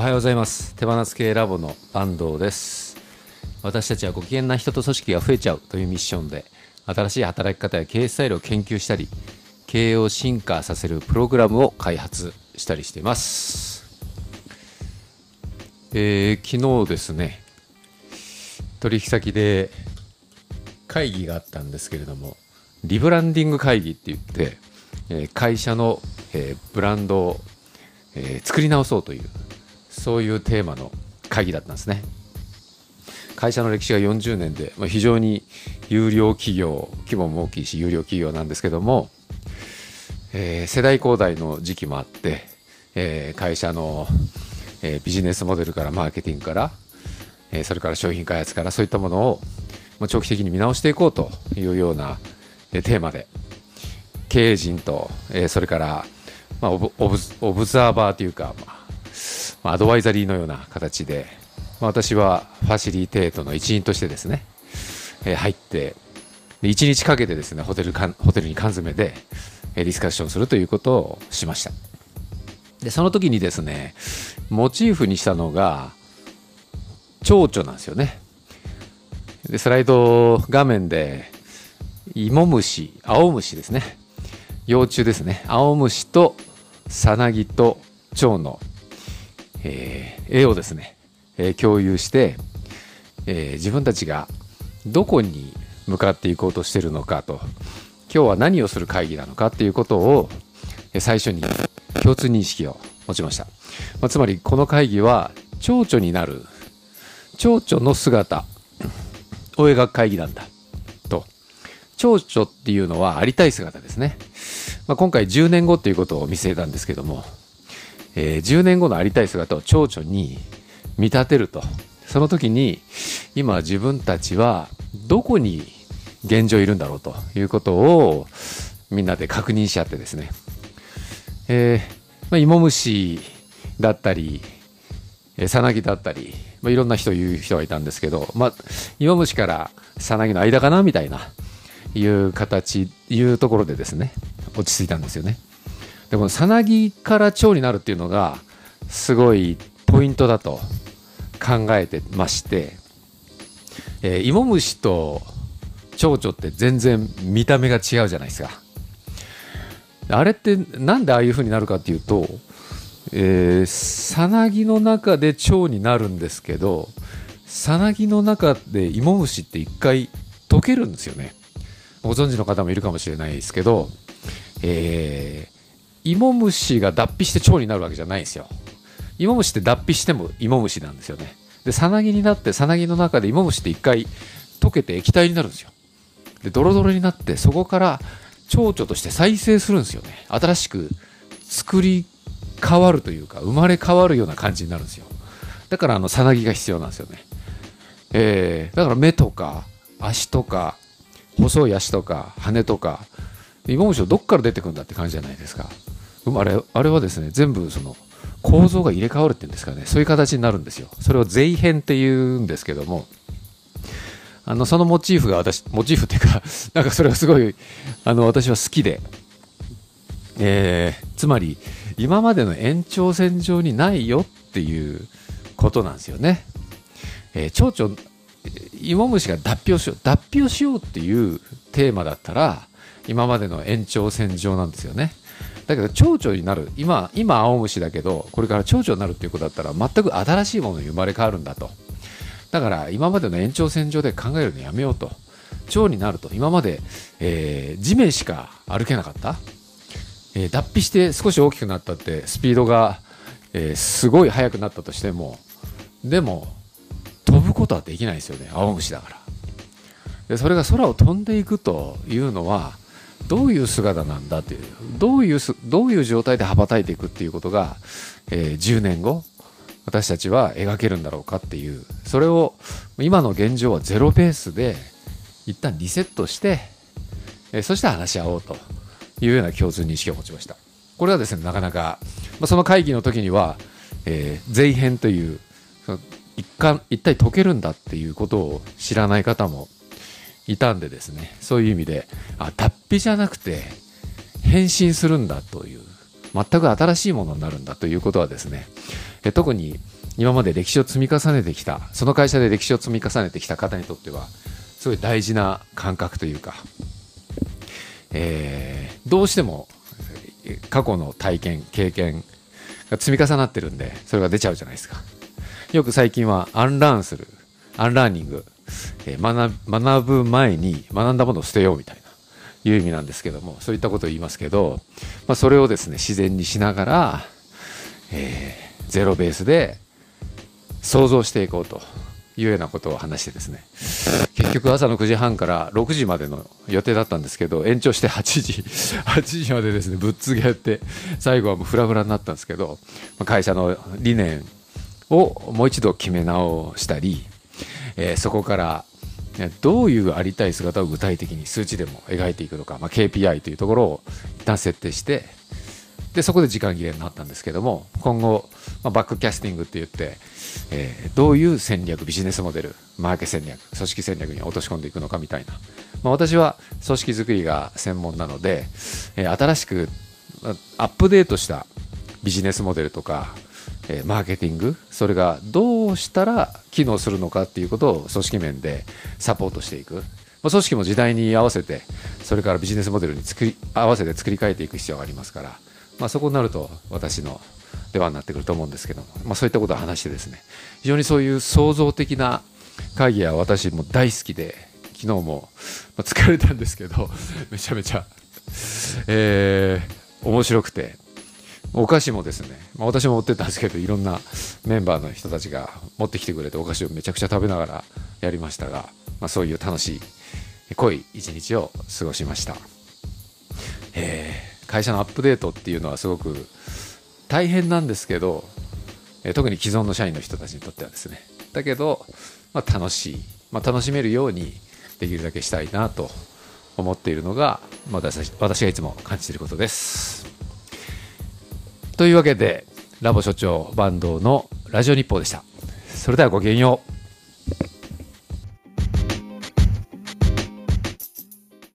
おはようございます。手放す系ラボの安藤です。私たちはご機嫌な人と組織が増えちゃうというミッションで新しい働き方や経営スタイルを研究したり経営を進化させるプログラムを開発したりしています。えー、昨日ですね取引先で会議があったんですけれどもリブランディング会議って言って、え会社の、えブランドを、え作り直そうというそういうテーマの会議だったんですね。会社の歴史が40年で、まあ、非常に有料企業規模も大きいし有料企業なんですけども、えー世代交代の時期もあって、えー会社の、えービジネスモデルからマーケティングから、えそれから商品開発からそういったものを、まあ、長期的に見直していこうというような、えテーマで経営陣と、えそれから、まあ、オブオブザーバーというか、まあアドバイザリーのような形で、まあ、私はファシリテートの一員としてですね、えー入ってで1日かけてですねホテルかんホテルに缶詰で、えーディスカッションするということをしました。でその時にですねモチーフにしたのが蝶々なんですよね。でスライド画面で芋虫青虫ですね。幼虫ですね。青虫とさなぎと蝶の、えー絵をですね、えー共有して、えー自分たちがどこに向かっていこうとしてるのかと今日は何をする会議なのかっていうことを最初に共通認識を持ちました、まあ、つまりこの会議は蝶々になる蝶々の姿を描く会議なんだと。蝶々っていうのはありたい姿ですね、まあ、今回10年後ということを見据えたんですけども、えー10年後のありたい姿を蝶々に見立てると。その時に今自分たちはどこに現状いるんだろうということをみんなで確認し合ってですね、えーまあ、芋虫だったりえーさなぎだったり、まあ、いろんな人言う人がいたんですけど、まあ、芋虫からさなぎの間かなみたいないう形いうところでですね落ち着いたんですよね。でこのさなぎから蝶になるっていうのがすごいポイントだと考えてまして、えー芋虫と蝶々って全然見た目が違うじゃないですか。あれってなんでああいう風になるかっていうとえーさなぎの中で蝶になるんですけどさなぎの中で芋虫って一回溶けるんですよね。ご存知の方もいるかもしれないですけど、えー芋虫が脱皮して蝶になるわけじゃないんですよ。芋虫って脱皮しても芋虫なんですよね。でさなぎになってさなぎの中で芋虫って一回溶けて液体になるんですよ。でドロドロになってそこから蝶々として再生するんですよね。新しく作り変わるというか生まれ変わるような感じになるんですよ。だからあのさなぎが必要なんですよね。えーだから目とか足とか細い足とか羽とか芋虫をどっから出てくるんだって感じじゃないですか。あれあれはですね全部その構造が入れ替わるっていうんですかねそういう形になるんですよそれを税編っていうんですけどもあのそのモチーフが私モチーフっていうか なんかそれがすごいあの私は好きでえーつまり今までの延長線上にないよっていうことなんですよね。えー蝶々芋虫が脱皮をしよう脱皮をしようっていうテーマだったら今までの延長線上なんですよね。だけど蝶々になる。今今青虫だけどこれから蝶々になるっていうことだったら全く新しいものに生まれ変わるんだと。だから今までの延長線上で考えるのやめようと。蝶になると今まで、えー地面しか歩けなかった。えー脱皮して少し大きくなったってスピードが、えーすごい速くなったとしてもでも飛ぶことはできないですよね。青虫だから。でそれが空を飛んでいくというのはどういう姿なんだというどういうすどういう状態で羽ばたいていくっていうことが、えー10年後私たちは描けるんだろうかっていうそれを今の現状はゼロベースで一旦リセットして、えーそして話し合おうというような共通認識を持ちました。これはですねなかなか、まあ、その会議の時には、えー、税編というその一貫一体解けるんだっていうことを知らない方もいたんでですねそういう意味であ脱皮じゃなくて変身するんだという全く新しいものになるんだということはですね、え特に今まで歴史を積み重ねてきたその会社で歴史を積み重ねてきた方にとってはすごい大事な感覚というか、えー、どうしても過去の体験経験が積み重なってるんでそれが出ちゃうじゃないですか。よく最近は unlearn する unlearning、え、学学ぶ前に学んだものを捨てようみたいないう意味なんですけどもそういったことを言いますけど、まあ、それをですね自然にしながら、えー、ゼロベースで創造していこうというようなことを話してですね結局朝の9時半から6時までの予定だったんですけど延長して8時8時までですねぶっつけやって最後はもうフラフラになったんですけど会社の理念をもう一度決め直したり、えー、そこからどういうありたい姿を具体的に数値でも描いていくのか、まあ、KPI というところを一旦設定してでそこで時間切れになったんですけども今後、まあ、バックキャスティングって言って、えー、どういう戦略ビジネスモデルマーケ戦略組織戦略に落とし込んでいくのかみたいな、まあ、私は組織づくりが専門なので、えー、新しくアップデートしたビジネスモデルとかえマーケティングそれがどうしたら機能するのかっていうことを組織面でサポートしていく、ま、組織も時代に合わせてそれからビジネスモデルに作り合わせて作り変えていく必要がありますから、まあ、そこになると私の出番になってくると思うんですけども、まあ、そういったことを話してですね。非常にそういう創造的な会議は私も大好きで昨日もま疲れたんですけど めちゃめちゃ、えー、面白くて。お菓子もですね、まあ、私も持ってったんですけどいろんなメンバーの人たちが持ってきてくれてお菓子をめちゃくちゃ食べながらやりましたが、まあ、そういう楽しい濃い一日を過ごしました、えー、会社のアップデートっていうのはすごく大変なんですけど、えー、特に既存の社員の人たちにとってはですねだけど、まあ、楽しい、まあ、楽しめるようにできるだけしたいなと思っているのが、まあ、私がいつも感じていることです。というわけでラボ所長坂東のラジオ日報でした。それではごきげんよう。